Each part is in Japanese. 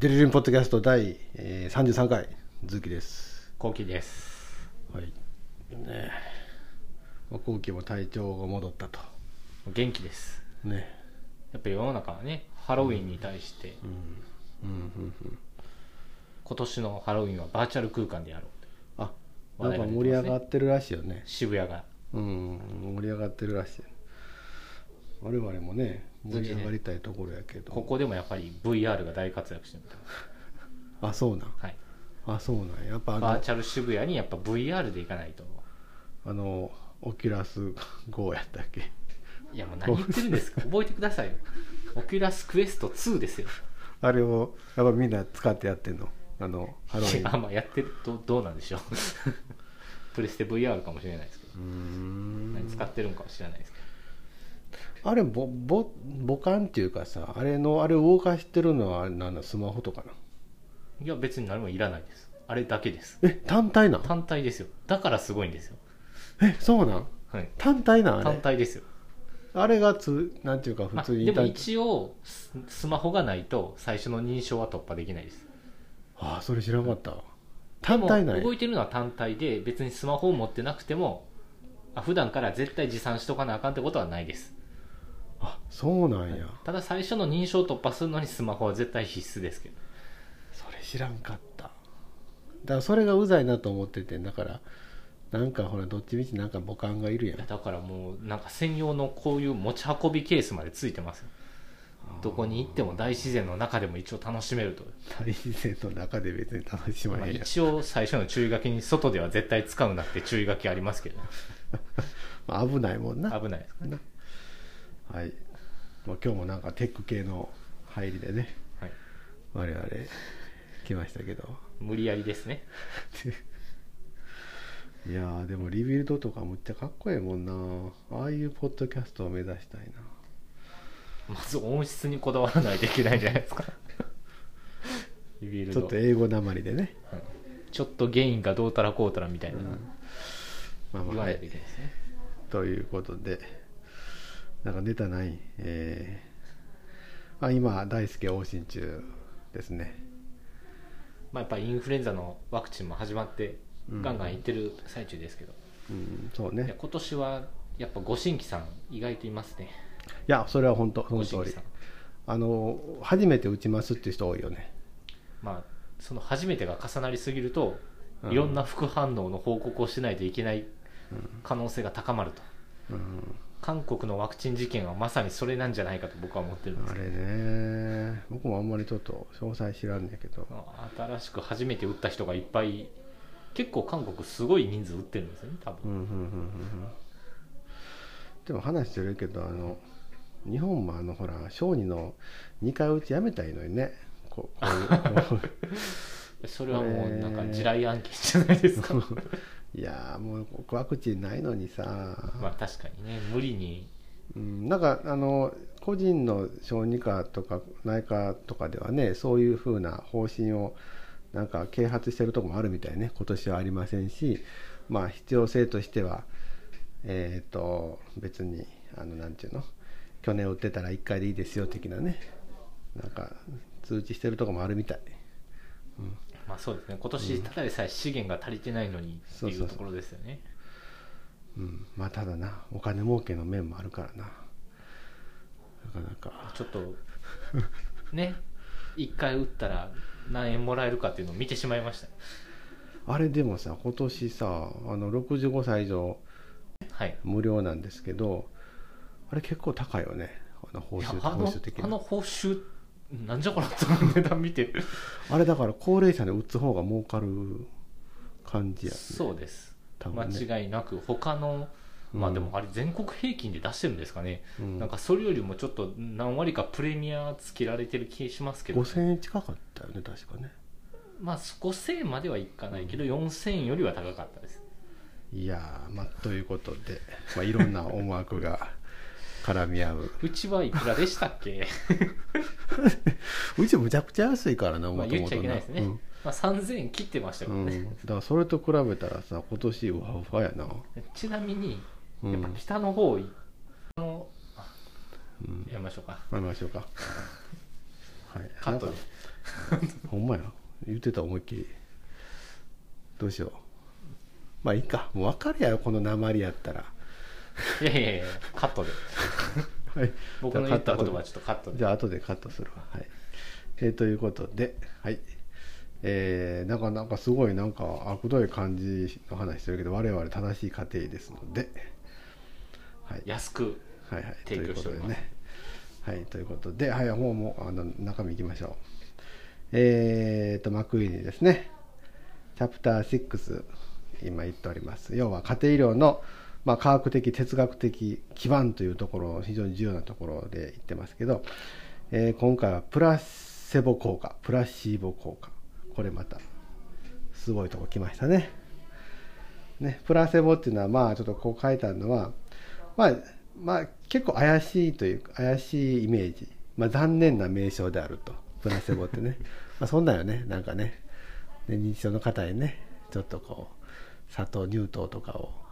デリリンポッドキャスト第、えー、33回ズキです。コウキです。はい。ね。えコウキも体調が戻ったと。元気です。ね。やっぱり世の中はねハロウィンに対して、うん。うん。うん。今年のハロウィンはバーチャル空間でやろうあなんか盛り上がってるらしいよね。渋谷が。うん。盛り上がってるらしい。我々もね盛り上がりたいところやけど。ここでもやっぱり VR が大活躍してる あそうなん？はい。あそうなんや。っぱバーチャル渋谷にやっぱ VR で行かないと。あのオキュラス GO やったっけ？いやもう何言ってるんですか？覚えてくださいよ。オキュラスクエスト2ですよ。あれをやっぱみんな使ってやってんの？あのハロウィン。あまあやってるとどうなんでしょう。プレステ VR かもしれないですけど。何使ってるんかは知らないですけどあれぼぼ母艦っていうかさあれのあれを動かしてるのはなんだスマホとかないや別に何もいらないです。あれだけです。え単体なん単体ですよ。だからすごいんですよ。えそうなんはい。単体なんあ単れ体ですよ。あれがつなんていうか普まあ通にでも単一応ススマホがないと最初の認証は突破できないです。ああそれ知らなかった。単体なんやでも動いてるのは単体で別にスマホを持ってなくてもあ普段から絶対持参しとかなあかんってことはないですあそうなんや。ただ最初の認証突破するのにスマホは絶対必須ですけど。それ知らんかった。だからそれがうざいなと思っててだからなんかほらどっちみちなんか母艦がいるやん。だからもうなんか専用のこういう持ち運びケースまでついてますよ。どこに行っても大自然の中でも一応楽しめると、大自然の中で別に楽しままあ、へんやん。一応最初の注意書きに外では絶対使うなって注意書きありますけど まあ危ないもんな。危ないですねはい、まあ、今日もなんかテック系の入りでね。はい。我々来ましたけど。無理やりですね。いやーでもリビルドとかむっちゃかっこええもんな。ああいうポッドキャストを目指したいな。まず音質にこだわらないといけないじゃないですか。リビルド。ちょっと英語なまりでね、はい。ちょっとゲインがどうたらこうたらみたいな、まあまあはい。ということでなんかネタないえーあ今大輔往診中ですね。まあ、やっぱりインフルエンザのワクチンも始まってうん。ガンガンいってる最中ですけど、うんそういやね今年はやっぱご新規さん意外といますね。いやそれは本当その通り。あの初めて打ちますっていう人多いよね。まあその初めてが重なりすぎると、うん。いろんな副反応の報告をしないといけない可能性が高まると。うん韓国のワクチン事件はまさにそれなんじゃないかと僕は思ってるんですけど。あれね僕もあんまりちょっと詳細知らんねんけど。新しく初めて打った人がいっぱい結構韓国すごい人数打ってるんですよね多分、うんうんうん。うんうんでも話してるけどあの日本もあのほら小児の2回打ちやめたいのにね。ここういう。それはもうなんか地雷案件じゃないですか いやーもうワクチンないのにさ、まあ確かにね無理に。うん、なんかあの個人の小児科とか内科とかではねそういうふうな方針をなんか啓発してるところもあるみたいね。今年はありませんしまあ必要性としてはえっ、と別にあのなんていうの？去年打ってたら1回でいいですよ的なね。なんか通知してるところもあるみたい、まあそうですね。今年ただでさえ資源が足りてないのにってそうそうそういう。ところですよね。うん、まあただなお金儲けの面もあるからな。なかなか。ちょっとね1回打ったら何円もらえるかっていうのを見てしまいました。あれでもさ今年さあの65歳以上はい。無料なんですけどあれ結構高いよね。あの報酬いやあの報酬的な。あの報酬なんじゃこらと値段見て。あれだから高齢者に打つ方が儲かる感じやね。そうです、ね。間違いなく他のまあうんでもあれ全国平均で出してるんですかね、うん。なんかそれよりもちょっと何割かプレミアつけられてる気しますけど、5000円近かったよね確かね。まあ5000円まではいかないけど4000円よりは高かったです。いやーまあということで、まあ、いろんな思惑が絡み合う。うちはいくらでしたっけ？うちむちゃくちゃ安いからなまあ言っちゃいけないですね、うん。まあ、3000円切ってましたからね、うん、だからそれと比べたらさ今年ウハウハやな。ちなみにうん。やっぱ北の方、うん。やりましょうか。やりましょうか。はい。カットで。ほんまや。言ってた思いっきり。どうしよう。まあいいか。もう分かるやろこの鉛やったら。いやいやいやカットではい。僕の言った言葉はちょっとカットで。じゃあ後でカットするわ。はい、えーということではい。えー、なんかなんかすごいなんか悪どい感じの話してるけど我々正しい家庭ですので。はい。安くはいはい。と提いうこ供しております。とでね。はい。ということではい。もうもうあの中身いきましょう。えーと幕井にですね。チャプター6今言っております。要は家庭医療のまあ、科学的哲学的基盤というところ非常に重要なところで言ってますけど、えー今回はプラセボ効果プラシーボ効果。これまたすごいとこ来ましたね。ねプラセボっていうのはまあちょっとこう書いてあるのはまあまあ結構怪しいというか怪しいイメージ、まあ、残念な名称であると。プラセボってね。まあそんなんよね。なんかね。で認知症の方にねちょっとこう砂糖乳糖とかを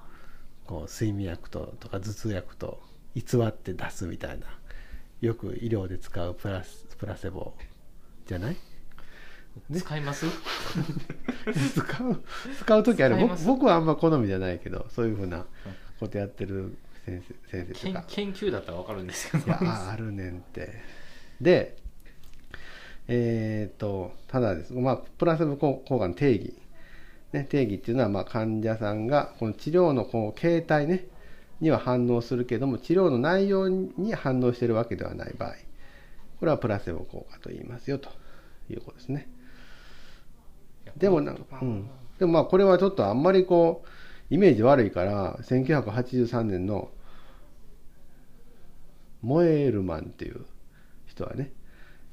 こう睡眠薬ととか頭痛薬と偽って出すみたいなよく医療で使うプラスプラセボじゃない？使います？使う使う時ある。僕はあんま好みじゃないけどそういうふうなことやってる先生先生と研か。研究だったら分かるんですけど。いやああるねんって。でえっ、とただです。まあプラセボ効果の定義、ね、定義っていうのはまあ患者さんがこの治療のこう形態ねには反応するけども治療の内容に反応しているわけではない場合これはプラセボ効果と言いますよということですね。でもなんか、うん、でもまあこれはちょっとあんまりこうイメージ悪いから1983年のモエールマンっていう人はね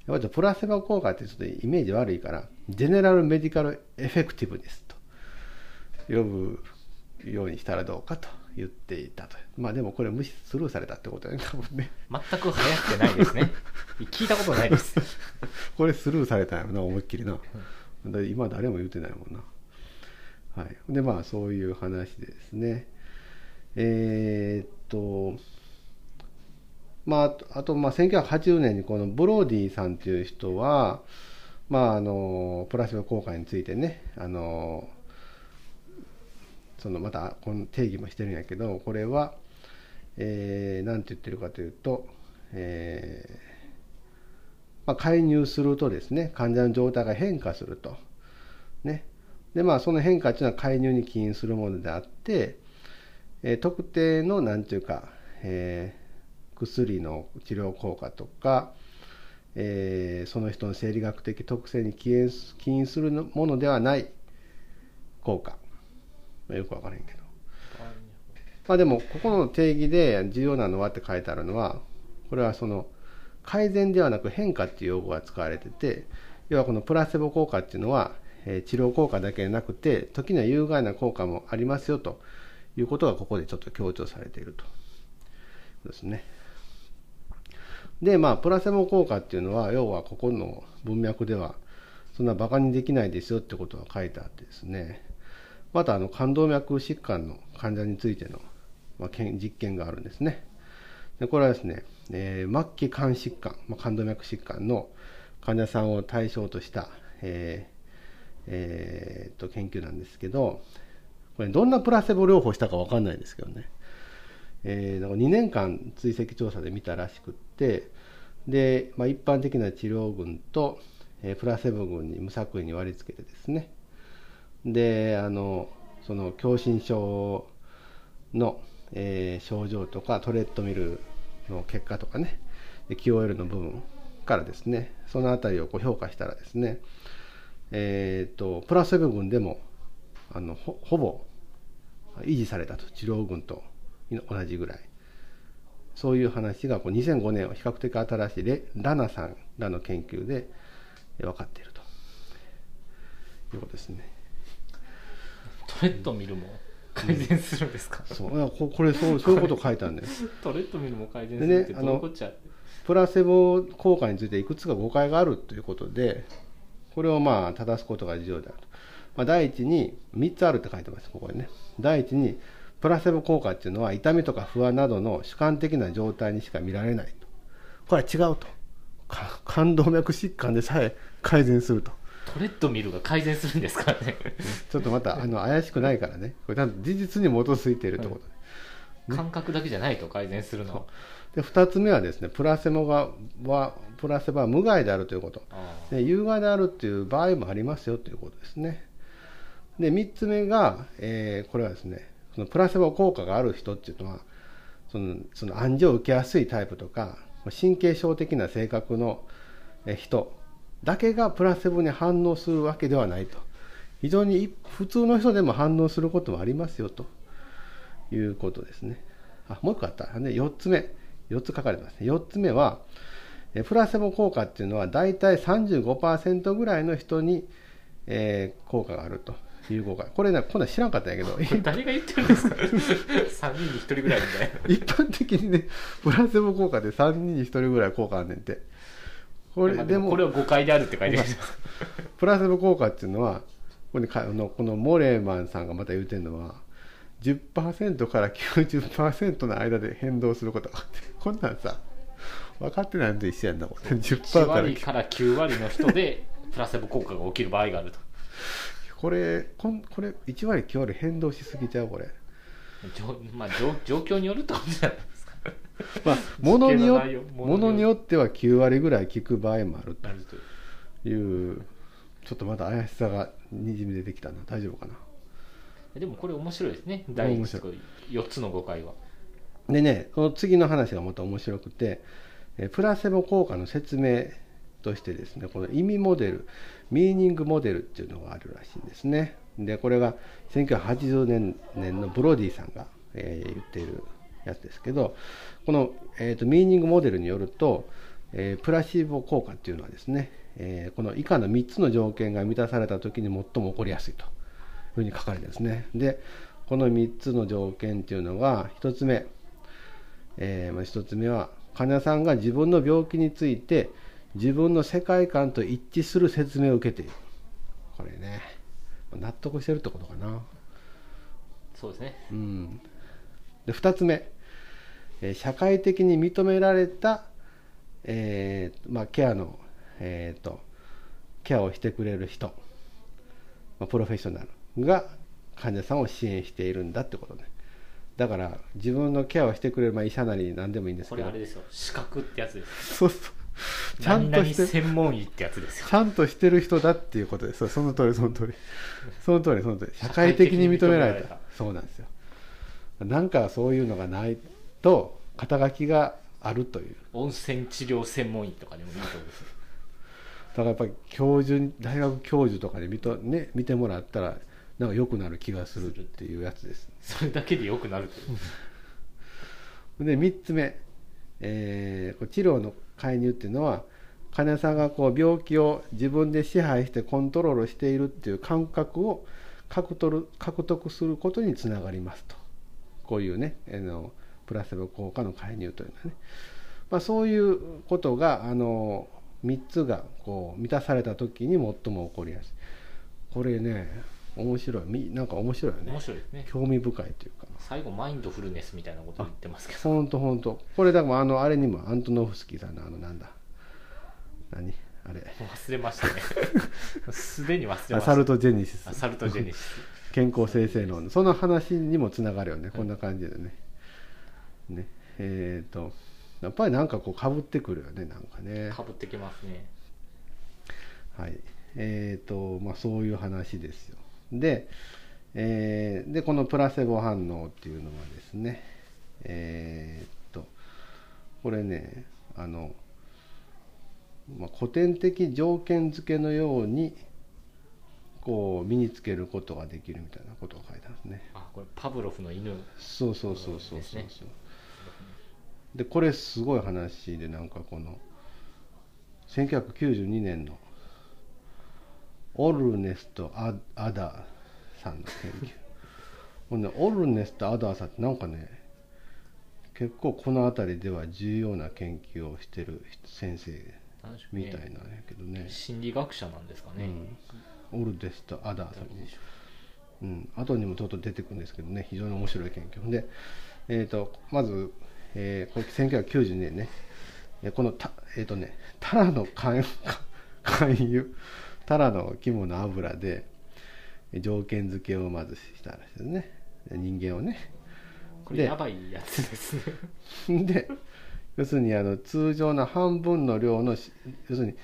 やっぱりプラセボ効果ってちょっとイメージ悪いからジェネラルメディカルエフェクティブですと呼ぶようにしたらどうかと言っていたと。まあでもこれ無視スルーされたってことだね多分ね。全く流行ってないですね。聞いたことないです。これスルーされたんやろな思いっきりな、だ今誰も言ってないもんな。はい。でまあそういう話でですね。えーっとまああとまあ1980年にこのブローディさんという人はまああのプラセボ効果についてねあのそのまたこの定義もしてるんやけどこれは、えー、なんて言ってるかというと、えーまあ、介入するとですね患者の状態が変化すると。ね、でまあその変化っていうのは介入に起因するものであって、えー特定のなんていうか、えー薬の治療効果とか、えーその人の生理学的特性に起因するものではない効果、まあよくわからへんけど。まあでもここの定義で重要なのはって書いてあるのはこれはその改善ではなく変化っていう用語が使われてて要はこのプラセボ効果っていうのは、えー治療効果だけでなくて時には有害な効果もありますよということがここでちょっと強調されていると。ですね。でまあプラセボ効果っていうのは要はここの文脈ではそんなバカにできないですよってことが書いてあってですねまたあの冠動脈疾患の患者についての、まあ、実験があるんですね。でこれはですね、えー末期肝疾患、まあ、冠動脈疾患の患者さんを対象とした、えーえーっと研究なんですけどこれどんなプラセボ療法したか分かんないですけどね、えーなんか2年間追跡調査で見たらしくってで、まあ、一般的な治療群と、えープラセボ群に無作為に割り付けてですねであのその狭心症の、えー症状とかトレッドミルの結果とかね QOL の部分からですねそのあたりをこう評価したらですねえー、とプラセボ群でもあのほほぼ維持されたと治療群と同じぐらいそういう話がこう2005年は比較的新しいレラナさんらの研究で分かっているということですね。トレッドミルも改善するんですか、そういやここれそうそういうこと書いてあるんだよ。トレッドミルも改善するってでねどういうこっちゃ、プラセボ効果についていくつか誤解があるということで、これをまあ正すことが重要であると。まあ、第一に、3つあるって書いてます、ここにね。第一に、プラセボ効果っていうのは痛みとか不安などの主観的な状態にしか見られないと。これは違うと。か 冠動脈疾患でさえ改善するとトレッドミルが改善するんですかね。ちょっとまたあの怪しくないからね。これ事実に基づいているってことで,、感覚だけじゃないと改善するのは。で2つ目はですねプラセボがはプラセボは無害であるということ。あで有害であるっていう場合もありますよということですね。で3つ目が、えーこれはですねそのプラセボ効果がある人っていうのはそのその暗示を受けやすいタイプとか神経症的な性格のえー人だけがプラセボに反応するわけではないと。非常にい普通の人でも反応することもありますよと。いうことですね。あもう一個あった。ね4つ目。4つ書かれてますね。4つ目はえプラセボ効果っていうのは大体35%ぐらいの人に、えー効果があると。いう効果。これねこんなん知らんかったんやけど。誰が言ってるんですか？3人に1人ぐらいみたいな。一般的にねプラセボ効果で3人に1人ぐらい効果あんねんてこれまあでもこれは誤解であるって書いてましたプラセボ効果っていうのはここにかあのこのモレーマンさんがまた言うてるのは10%から90%の間で変動すること。があってこんなんさ分かってないのと一緒やんなこれ。10% 1から。割から9割の人でプラセボ効果が起きる場合があると。これこんこれ1割9割変動しすぎちゃうこれ。まあ、状状況によるってことじゃない まあ物によ実験の内容ものによっては9割ぐらい効く場合もあるとというちょっとまた怪しさがにじみ出てきたな。大丈夫かな？でもこれ面白いですね。第面白4つの誤解は。でねこの次の話がまた面白くてえプラセボ効果の説明としてですねこの意味モデルミーニングモデルっていうのがあるらしいんですね。でこれが1980年年のブロディさんが、えー言っているやつですけどこの、えーとミーニングモデルによると、えープラシーボ効果っていうのはですね、えーこの以下の3つの条件が満たされた時に最も起こりやすいというふうに書かれてるんですね。でこの3つの条件っていうのが1つ目えーまあ、1つ目は患者さんが自分の病気について自分の世界観と一致する説明を受けている。これね納得してるってことかな。そうですね。うん。で2つ目、えー社会的に認められた、えーまあ、ケアの、えーとケアをしてくれる人、まあ、プロフェッショナルが患者さんを支援しているんだってことね。だから自分のケアをしてくれる、まあ、医者なり何でもいいんですけど。これあれですよ。資格ってやつです。そうそう。ちゃんとして専門医ってやつですよ。ちゃんとしてる人だっていうことです。その通りその通り。その通りその通り。社会的に認められた。そうなんですよ。なんかそういうのがないと肩書きがあるという。温泉治療専門医とかでもいいと思うんです。よだからやっぱり教授に大学教授とかで見と、ね、見てもらったらなんか良くなる気がするっていうやつです。それだけで良くなるっていう。で3つ目、えー治療の介入っていうのは患者さんがこう病気を自分で支配してコントロールしているっていう感覚を獲得獲得することにつながりますと。こういうねあのプラセボ効果の介入というのはね、まあ、そういうことがあの3つがこう満たされた時に最も起こりやすい。これね面白い。みなんか面白いよね。面白いですね。興味深いというか。最後マインドフルネスみたいなこと言ってますけど。ほんとほんとこれだからあのあれにもアントノフスキーさんのあのなんだ。何？あれ。忘れましたね。すでに忘れました。アサルトジェニシス。アサルトジェネシス。健康生成論。その話にもつながるよね。こんな感じでねね。えっ、とやっぱりなんかこうかぶってくるよねなんかね。かぶってきますね。はい。えーとまあ、そういう話ですよ。で,、えーでこのプラセボ反応っていうのはですねえーとこれねあの、まあ、古典的条件付けのようにこう身につけることができるみたいなことが書いてあるんですね。あこれパブロフの犬。そうそうそうそうですね。そうそうでこれすごい話でなんかこの1992年のオルネスト・アアダーさんの研究。ほんでオルネスト・アダーさんってなんかね結構この辺りでは重要な研究をしてる先生みたいなんやけどね。心理学者なんですかね、うん、オルネスト・アダーさん。う。ん、後にもとうとう出てくるんですけどね。非常に面白い研究。で、えー、とまず、えーこれ1992年ね。えこのたえっ、とねタラの肝肝油タラの肝の油でえ条件付けをまずしたらしいですね。で人間をね。でこれやばいやつです。ね で要するにあの通常の半分の量のし要するに、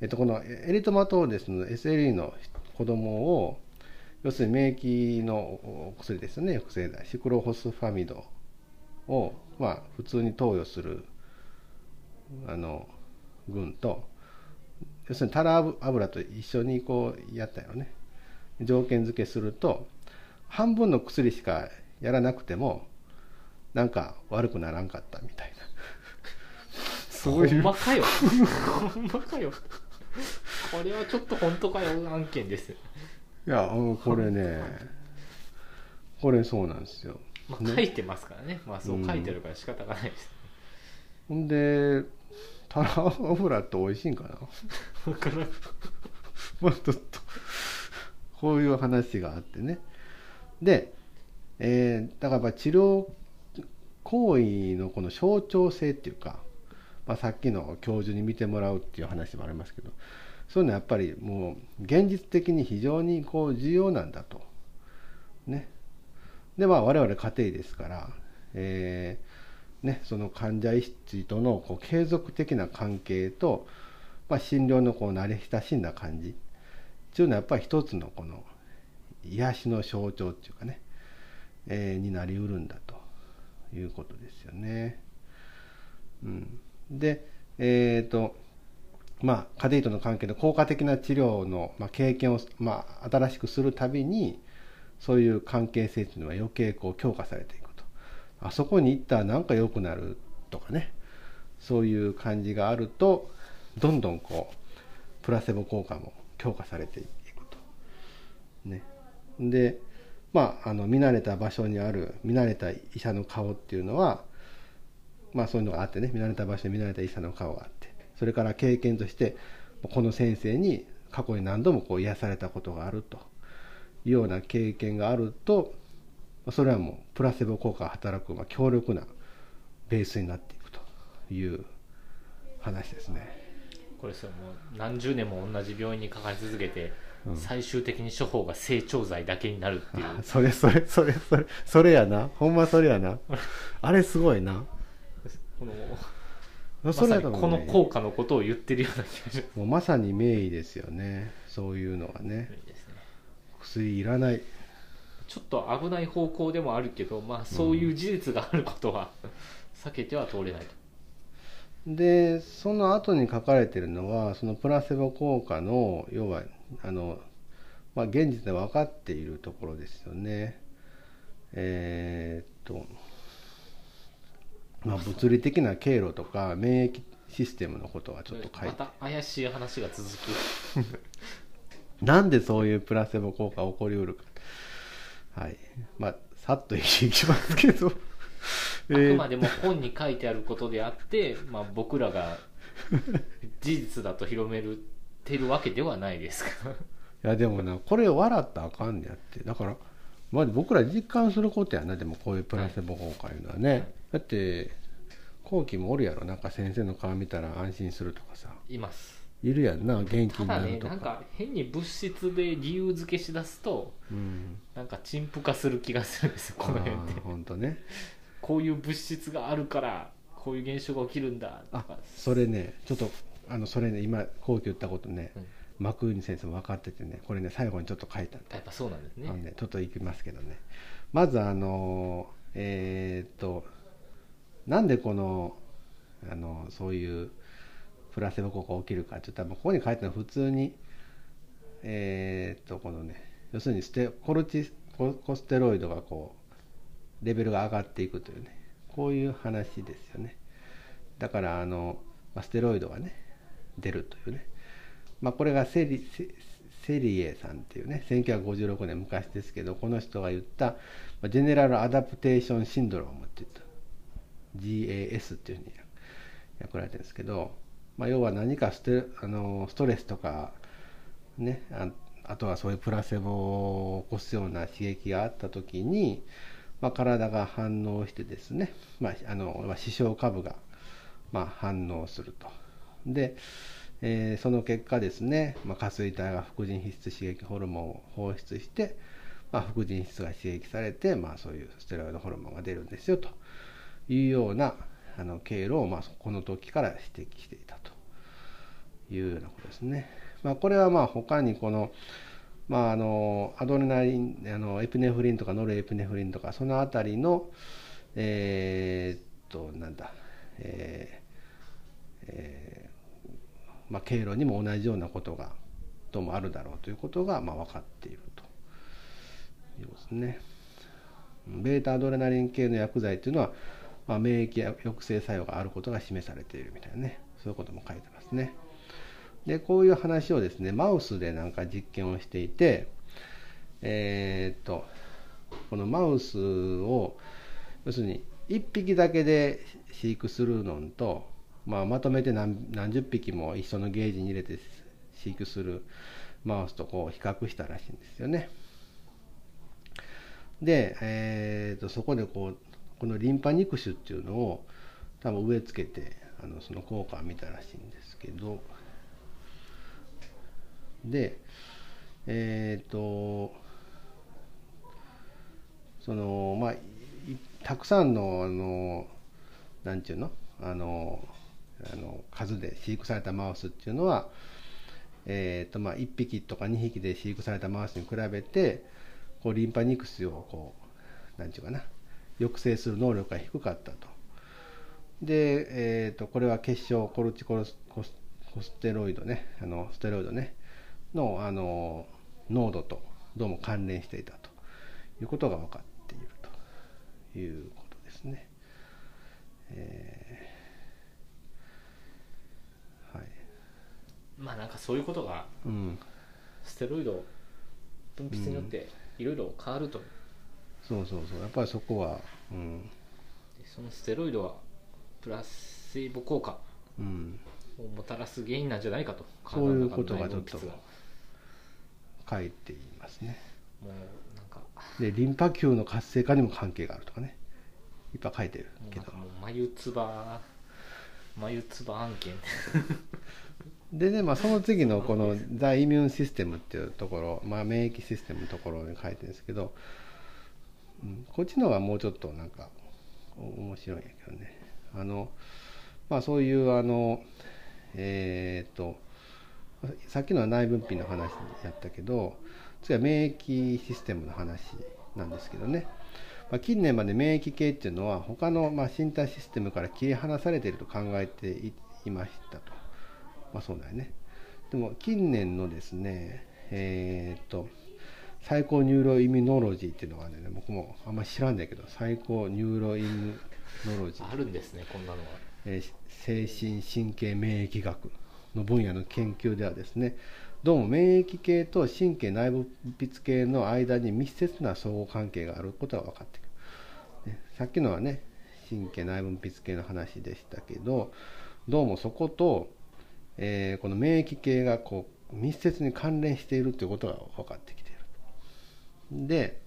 えっと、このエリトマトーデスの SLE の子供を要するに免疫のお薬ですよね。抑制剤シクロホスファミドを、まあ、普通に投与するあの群と要するにタラ油と一緒にこうやったよね。条件付けすると半分の薬しかやらなくてもなんか悪くならんかったみたいな。そういほんうまかよ。ほんまかよ。これはちょっと本当かよ案件です。いやうんこれねこれそうなんですよまあ書いてますからね。まあそう書いてるから仕方がないです、ほんでタラ油って美味しいんかな？わからん。まあちょっとこういう話があってね。で、えーだからやっぱ治療行為のこの象徴性っていうか、まあ、さっきの教授に見てもらうっていう話もありますけどそういうのはやっぱりもう現実的に非常にこう重要なんだと。ね。でまあ我々家庭ですから、えーね、その患者医師とのこう継続的な関係と、まあ、診療のこう慣れ親しんだ感じっていうのはやっぱり一つのこの癒しの象徴っていうかね、えーになりうるんだということですよね。うん、でえっ、とまあ家庭との関係で効果的な治療の、まあ、経験を、まあ、新しくするたびにそういう関係性っていうのは余計こう強化されていくと。あそこに行ったらなんか良くなるとかね。そういう感じがあるとどんどんこうプラセボ効果も強化されていくと。ね、でまああの見慣れた場所にある見慣れた医者の顔っていうのはまあそういうのがあってね。見慣れた場所に見慣れた医者の顔があって。それから経験としてこの先生に過去に何度もこう癒されたことがあると。ような経験があるとそれはもうプラセボ効果が働くまあ強力なベースになっていくという話ですね。これそれもう何十年も同じ病院にかかり続けて、うん。最終的に処方が成長剤だけになるっていう。あそれそれそれそれそれやな。ほんまそれやな。あれすごいな。このこの効果のことを言ってるような気がしもうまさに名医ですよね。そういうのがね。ますです。ね薬いらない。ちょっと危ない方向でもあるけど、まあ、そういう事実があることは避けては通れないと、でその後に書かれてるのはそのプラセボ効果の要はあの、まあ、現実で分かっているところですよね。えーっと、まあ、物理的な経路とか免疫システムのことがちょっと書いて。また怪しい話が続く なんでそういうプラセボ効果が起こりうるか。はい。まあ、さっといきますけど。あくまでも本に書いてあることであって、まあ、僕らが事実だと広めるてるわけではないですから いや、でもな、これ笑ったらあかんねやって。だから、まあ、僕ら実感することやな、でもこういうプラセボ効果いうのはね。だって、後期もおるやろ。なんか先生の顔見たら安心するとかさ。いますいるやんな、元気になるとか。ねなんか変に物質で理由付けしだすとうん。なんか陳腐化する気がするんですよこの辺って本当ね。こういう物質があるからこういう現象が起きるんだとあか、それね、ちょっと、あの、それね、今、後期言ったことね、うん幕内先生も分かっててね、これね、最後にちょっと書いたんだやっぱそうなんですねね、ちょっといきますけどね。まずあの、えーっと、なんでこの、あの、そういうプラセボ効果起きるかって言ったら、ここに書いてあるのは普通に、えーっと、このね、要するにステコルチコステロイドがこう、レベルが上がっていくというね、こういう話ですよね。だから、あの、ステロイドがね、出るというね。まあ、これがセリ、セリエさんっていうね1956年昔ですけどこの人が言った General Adaptation Syndrome って言った GAS っていうふうに略されてるんですけど、まあ、要は何かステあのストレスとかねああとはそういうプラセボを起こすような刺激があった時に、まあ、体が反応してですね、まあ、あの視床下部がまあ、反応すると。で、えー、その結果ですね、まあ、下垂体が副腎皮質刺激ホルモンを放出して、まあ、副腎皮質が刺激されて、まあ、そういうステロイドホルモンが出るんですよというようなあの経路を、まあ、この時から指摘していたというようなことですね。まあ、これはまあ他にこの、まあ、あのアドレナリンあのエピネフリンとかノルエピネフリンとかその辺りのえー、っとなんだえー、えー、まあ、経路にも同じようなことがどうもあるだろうということが、まあ、分かっているということですね。ベータアドレナリン系の薬剤というのは、まあ、免疫抑制作用があることが示されているみたいなねそういうことも書いてますね。でこういう話をですねマウスでなんか実験をしていてえー、っとこのマウスを要するに1匹だけで飼育するのと、まあ、まとめて何十匹も一緒のゲージに入れて飼育するマウスとこう比較したらしいんですよね。で、えーと、そこでこうこのリンパ肉腫っていうのを多分植え付けてあのその効果を見たらしいんですけど。でえっ、ー、とそのまあたくさんのあのなんていうの？あのあの数で飼育されたマウスっていうのは、えーとまあ、1匹とか2匹で飼育されたマウスに比べてこうリンパ肉腫をこうなんていうかな？抑制する能力が低かったと。で、えーと、これは結晶コルチコロスコステロイドねあのステロイドねのあの濃度とどうも関連していたと。いうことが分かっているということですね。えー、はい、まあなんかそういうことが、うん、ステロイド分泌によっていろいろ変わると、うん、そうそうそう。やっぱりそこは、うん、そのステロイドはプラセーボ効果をもたらす原因なんじゃないかと、そういうことがちょっと書いていますね。もうなんか。でリンパ球の活性化にも関係があるとかね。いっぱい書いてるけど。もう眉唾眉唾案件。でね、まあ、その次のこの「ザ・イミューンシステム」っていうところ、まあ、免疫システムのところに書いてるんですけど、こっちの方がもうちょっとなんか面白いんやけどね。あのまあそういうあのえー、っとさっきのは内分泌の話やったけど次は免疫システムの話なんですけどね、まあ、近年まで免疫系っていうのは他のまあ身体システムから切り離されていると考えていましたと、まあ、そうだよね。でも近年のですねえー、っと psychoneuroimmunology っていうのがね僕もあんまり知らんだけど psychoneuroimmunology。あるんですねこんなのは、えー、精神神経免疫学の分野の研究ではですねどうも免疫系と神経内分泌系の間に密接な相互関係があることが分かってくる、ね、さっきのはね神経内分泌系の話でしたけどどうもそこと、えー、この免疫系がこう密接に関連しているということが分かってきてで、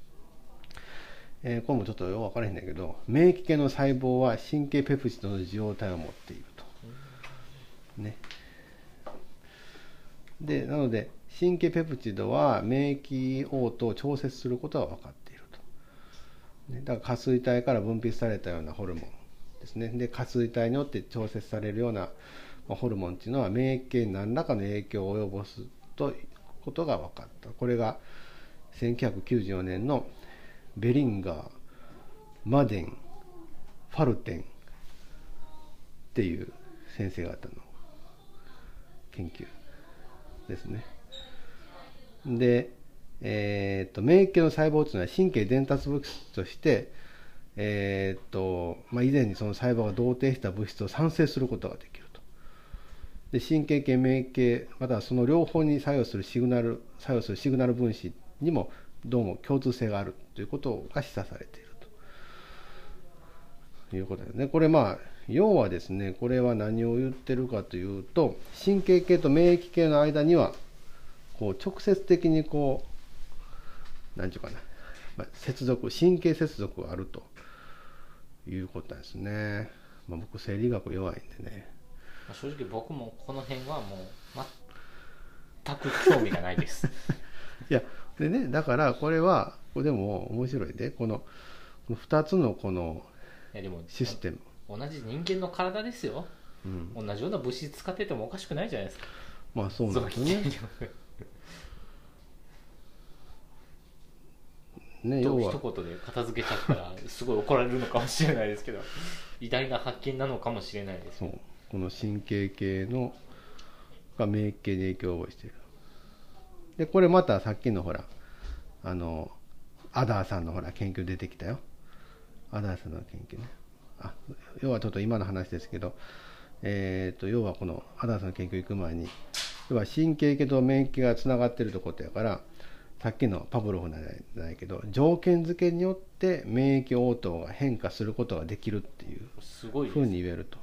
えー、これもちょっとよく分からへんだけど免疫系の細胞は神経ペプチドの受容体を持っていると。ね。でなので神経ペプチドは免疫応と調節することが分かっていると、ね、だから下垂体から分泌されたようなホルモンですね。で下垂体によって調節されるようなホルモンっていうのは免疫系に何らかの影響を及ぼすということが分かった。これが1994年のベリンガーマデンファルテンっていう先生方の研究ですね。で、えーと、免疫系の細胞というのは神経伝達物質として、えーとまあ、以前にその細胞が同定した物質を産生することができると。で神経系免疫系またはその両方に作用するシグナル作用するシグナル分子にもどうも共通性があるということが示唆されているということですね。これまあ要はですねこれは何を言ってるかというと神経系と免疫系の間にはこう直接的にこう何て言うかな、まあ、接続神経接続があるということですね。まあ、僕生理学弱いんでねまあ正直僕もこの辺はもう全く興味がないです いやでねだからこれはこれでも面白いでこのこの2つのこのいやでもシステム、同じ人間の体ですよ。うん、同じような物質使っててもおかしくないじゃないですか。まあそうなんですよねね要一言で片付けちゃったらすごい怒られるのかもしれないですけど偉大な発見なのかもしれないです。そう。この神経系のが免疫系に影響を及ぼしているでこれまたさっきのほらあのアダーさんのほら研究出てきたよ。アダーさんの研究ね。あ要はちょっと今の話ですけどえー、と要はこのアダーさんの研究行く前に要は神経系と免疫がつながってるところやからさっきのパブロフじゃないけど条件付けによって免疫応答が変化することができるっていうふうすごいですに言えると。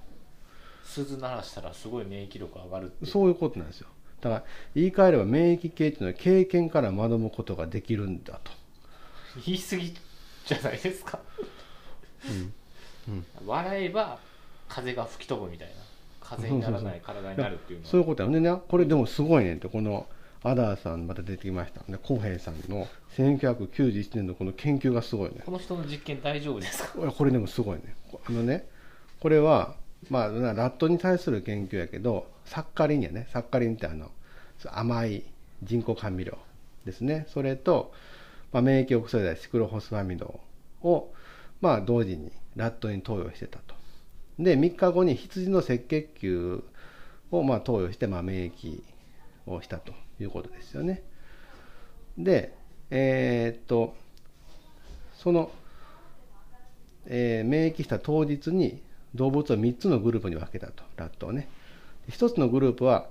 鈴鳴らしたらすごい免疫力上がるってそういうことなんですよだから言い換えれば免疫系っていうのは経験から学ぶことができるんだと、言い過ぎじゃないですか。うん、笑えば風が吹き飛ぶみたいな。風にならない体になるっていうのは。そういうことやね。ねこれでもすごいねんってこのアダーさんまた出てきましたね浩平さんの。1991年のこの研究がすごいね。この人の実験大丈夫ですか？これこれでもすごいね。あのねこれはまあラットに対する研究やけどサッカリンやね。サッカリンってあの甘い人工甘味料ですね。それと、まあ、免疫抑制剤シクロホスファミドをまあ同時にラットに投与してたと。で3日後に羊の赤血球をまあ投与してまあ免疫をしたということですよね。でえーっとそのえー免疫した当日に動物を3つのグループに分けたとラットをね。1つのグループは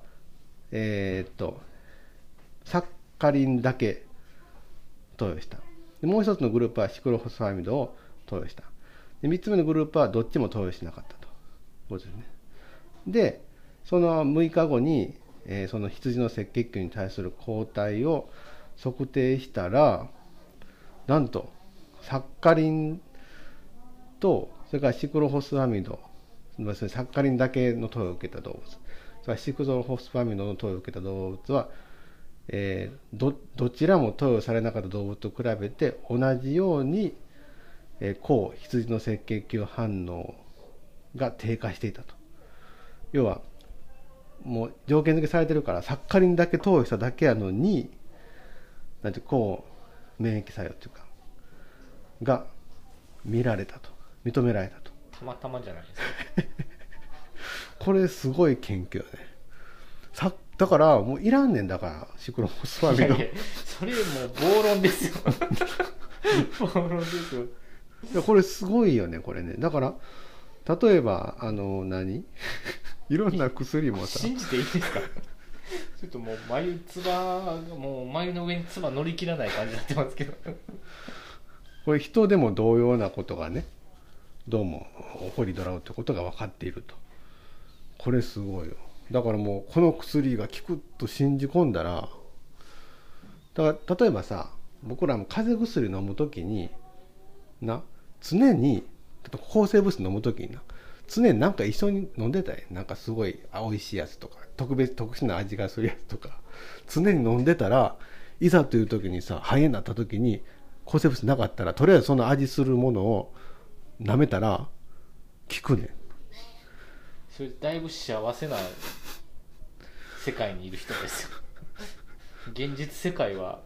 えーっとサッカリンだけ投与した。もう1つのグループはシクロホスファミドを投与した。で3つ目のグループはどっちも投与しなかったと。いうことですね。でその6日後に、えーその羊の赤血球に対する抗体を測定したらなんとサッカリンとそれからシクロホスファミドサッカリンだけの投与を受けた動物。それからシクロホスファミドの投与を受けた動物は、えーどどちらも投与されなかった動物と比べて同じように、えー抗羊の赤血球反応が低下していたと。要はもう条件付けされてるからサッカリンだけ投与しただけやのになんてこう免疫作用っていうかが見られたと。認められたと。たまたまじゃないですか これすごい研究やね。さだからもういらんねんだからシクロホスファミドいやいやそれもう暴論ですよ。暴論ですよ。いやこれすごいよねこれね。だから例えばあの何？いろんな薬もさ。信じていいですか？ちょっともう眉つばがもう眉の上につば乗り切らない感じになってますけど。これ人でも同様なことがねどうも起こりどらうってことが分かっているとこれすごいよ。だからもうこの薬が効くと信じ込んだらだから例えばさ僕らも風邪薬飲む時にな常に抗生物質飲む時にな常になんか一緒に飲んでたいなんかすごい美味しいやつとか特別特殊な味がするやつとか常に飲んでたらいざという時にさ肺炎になった時に抗生物質なかったらとりあえずその味するものを舐めたら効くねん。それだいぶ幸せな世界にいる人ですよ。現実世界は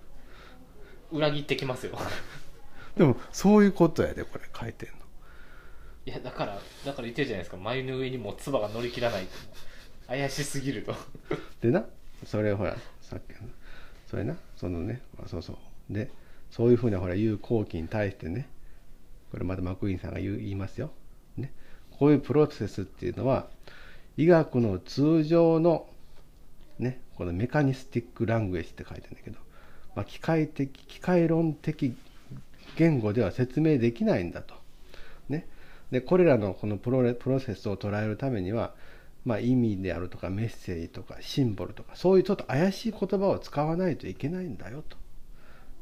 裏切ってきますよ。でもそういうことやでこれ書いてんの。いやだからだから言ってるじゃないですか。眉の上にもう唾が乗り切らないって怪しすぎると。でなそれほらさっきのそれなそのねあそうそう。でそういうふうなほら言う後期に対してねこれまたマクイーンさんが言いますよ、ね、こういうプロセスっていうのは医学の通常のねこのメカニスティック・ラングエッジって書いてるんだけど、まあ、機械的機械論的言語では説明できないんだと。ね、でこれらのこのプロレプロセスを捉えるためには、まあ、意味であるとかメッセージとかシンボルとかそういうちょっと怪しい言葉を使わないといけないんだよと、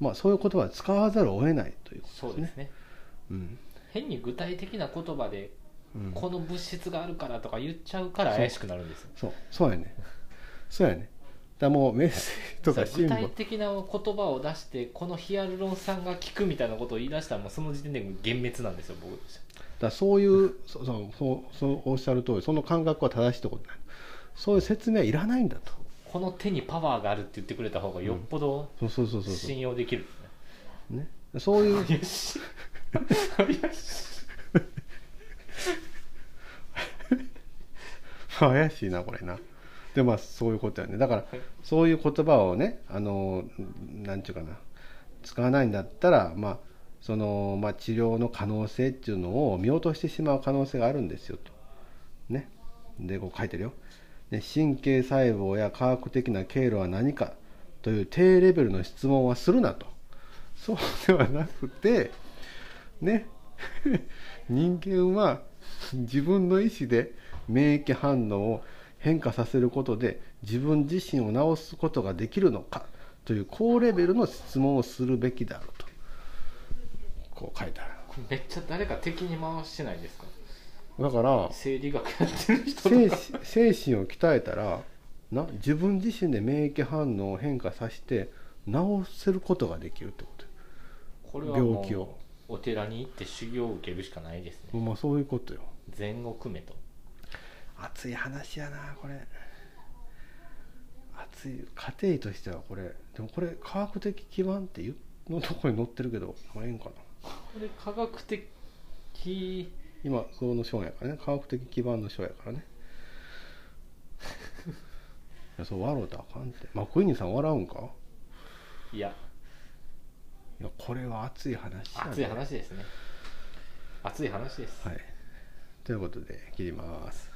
まあ、そういう言葉は使わざるを得ないということですね。そうですねうん変に具体的な言葉でうん。この物質があるからとか言っちゃうから怪しくなるんですよ。そう。そうやね。そうやね。だもうメッセージとか具体的な言葉を出してこのヒアルロン酸が効くみたいなことを言い出したらもうその時点で幻滅なんですよ僕だからそういうそうそうそうそうおっしゃる通りその感覚は正しいってことなんそういう説明はいらないんだと。この手にパワーがあるって言ってくれた方がよっぽどそうそうそうそうそう。信用できる、ね。そういう怪しい 怪しいなこれな。でまあそういうことやね。だからそういう言葉をねあのなんていうかな。使わないんだったらまあその、まあ、治療の可能性っていうのを見落としてしまう可能性があるんですよと。ね。でこう書いてるよ、ね、神経細胞や科学的な経路は何かという低レベルの質問はするなと。そうではなくてね。人間は 自分の意思で免疫反応を変化させることで自分自身を治すことができるのかという高レベルの質問をするべきだろうとこう書いてある。めっちゃ誰か敵に回してないですか？だから生理学やってる人と精か神を鍛えたらな自分自身で免疫反応を変化させて治せることができるってことよ。これはも病気を。うお寺に行って修行を受けるしかないですね。まあそういうことよ。禅を組めと。熱い話やなこれ。熱い。家庭医としてはこれ。でもこれ科学的基盤っていうのとこに載ってるけどまあええんかな。これ科学的今その章やからね。科学的基盤の章やからね。いやそう笑うたらあかんって。マクイーンさん笑うんか？いやいやこれは熱い話熱い話ですね。熱い話です。はい。ということで切ります